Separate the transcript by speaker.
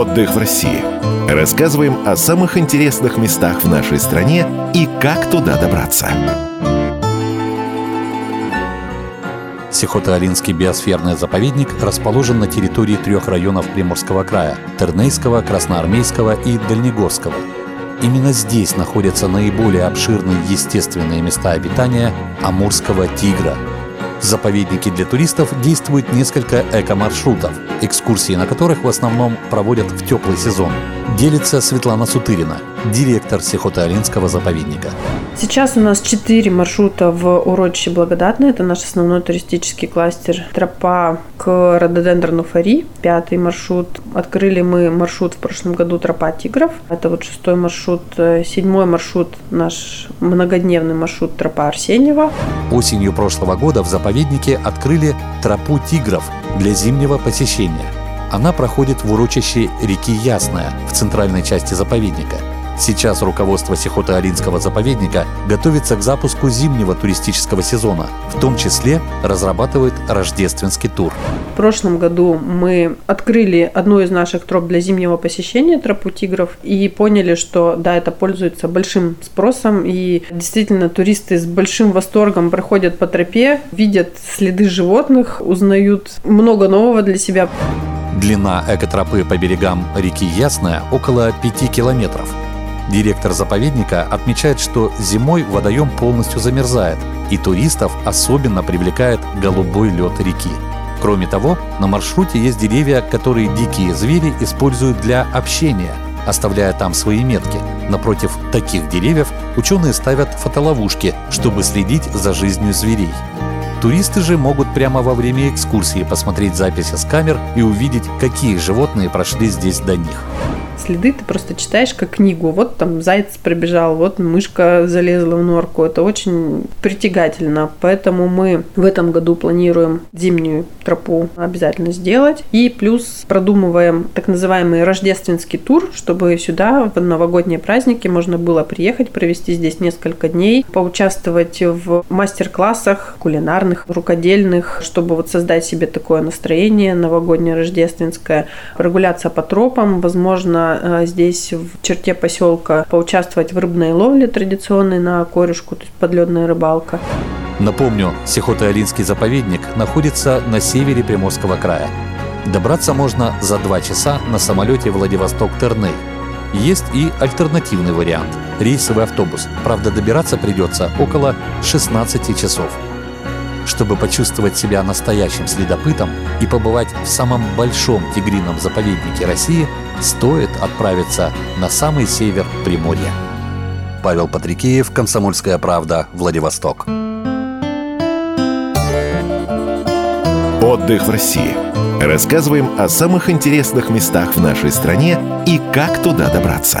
Speaker 1: Отдых в России. Рассказываем о самых интересных местах в нашей стране и как туда добраться.
Speaker 2: Сихотэ-Алинский биосферный заповедник расположен на территории трех районов Приморского края – Тернейского, Красноармейского и Дальнегорского. Именно здесь находятся наиболее обширные естественные места обитания амурского тигра – в заповеднике для туристов действует несколько эко-маршрутов, экскурсии на которых в основном проводят в теплый сезон. Делится Светлана Сутырина, директор Сихотэ-Алинского заповедника.
Speaker 3: Сейчас у нас четыре маршрута в урочище Благодатное. Это наш основной туристический кластер. Тропа к рододендрону Фари. Пятый маршрут. Открыли мы маршрут в прошлом году Тропа Тигров. Это вот шестой маршрут. Седьмой маршрут наш многодневный маршрут Тропа Арсеньева.
Speaker 2: Осенью прошлого года в заповеднике открыли Тропу Тигров для зимнего посещения. Она проходит в урочище реки Ясная в центральной части заповедника – Сейчас руководство Сихота-Алинского заповедника готовится к запуску зимнего туристического сезона, в том числе разрабатывает рождественский тур.
Speaker 3: В прошлом году мы открыли одну из наших троп для зимнего посещения, тропу тигров, и поняли, что да, это пользуется большим спросом, и действительно туристы с большим восторгом проходят по тропе, видят следы животных, узнают много нового для себя.
Speaker 2: Длина экотропы по берегам реки Ясная около 5 километров. Директор заповедника отмечает, что зимой водоем полностью замерзает, и туристов особенно привлекает голубой лед реки. Кроме того, на маршруте есть деревья, которые дикие звери используют для общения, оставляя там свои метки. Напротив таких деревьев ученые ставят фотоловушки, чтобы следить за жизнью зверей. Туристы же могут прямо во время экскурсии посмотреть записи с камер и увидеть, какие животные прошли здесь до них
Speaker 3: следы ты просто читаешь как книгу. Вот там заяц пробежал, вот мышка залезла в норку. Это очень притягательно. Поэтому мы в этом году планируем зимнюю тропу обязательно сделать. И плюс продумываем так называемый рождественский тур, чтобы сюда в новогодние праздники можно было приехать, провести здесь несколько дней, поучаствовать в мастер-классах кулинарных, рукодельных, чтобы вот создать себе такое настроение новогоднее, рождественское, прогуляться по тропам, возможно, Э, здесь в черте поселка поучаствовать в рыбной ловле традиционной на корюшку, то есть подледная рыбалка.
Speaker 2: Напомню, Сихотэ-Алинский заповедник находится на севере Приморского края. Добраться можно за два часа на самолете Владивосток-Терней. Есть и альтернативный вариант – рейсовый автобус. Правда, добираться придется около 16 часов. Чтобы почувствовать себя настоящим следопытом и побывать в самом большом тигрином заповеднике России, стоит отправиться на самый север Приморья. Павел Патрикеев, Комсомольская правда, Владивосток.
Speaker 1: Отдых в России. Рассказываем о самых интересных местах в нашей стране и как туда добраться.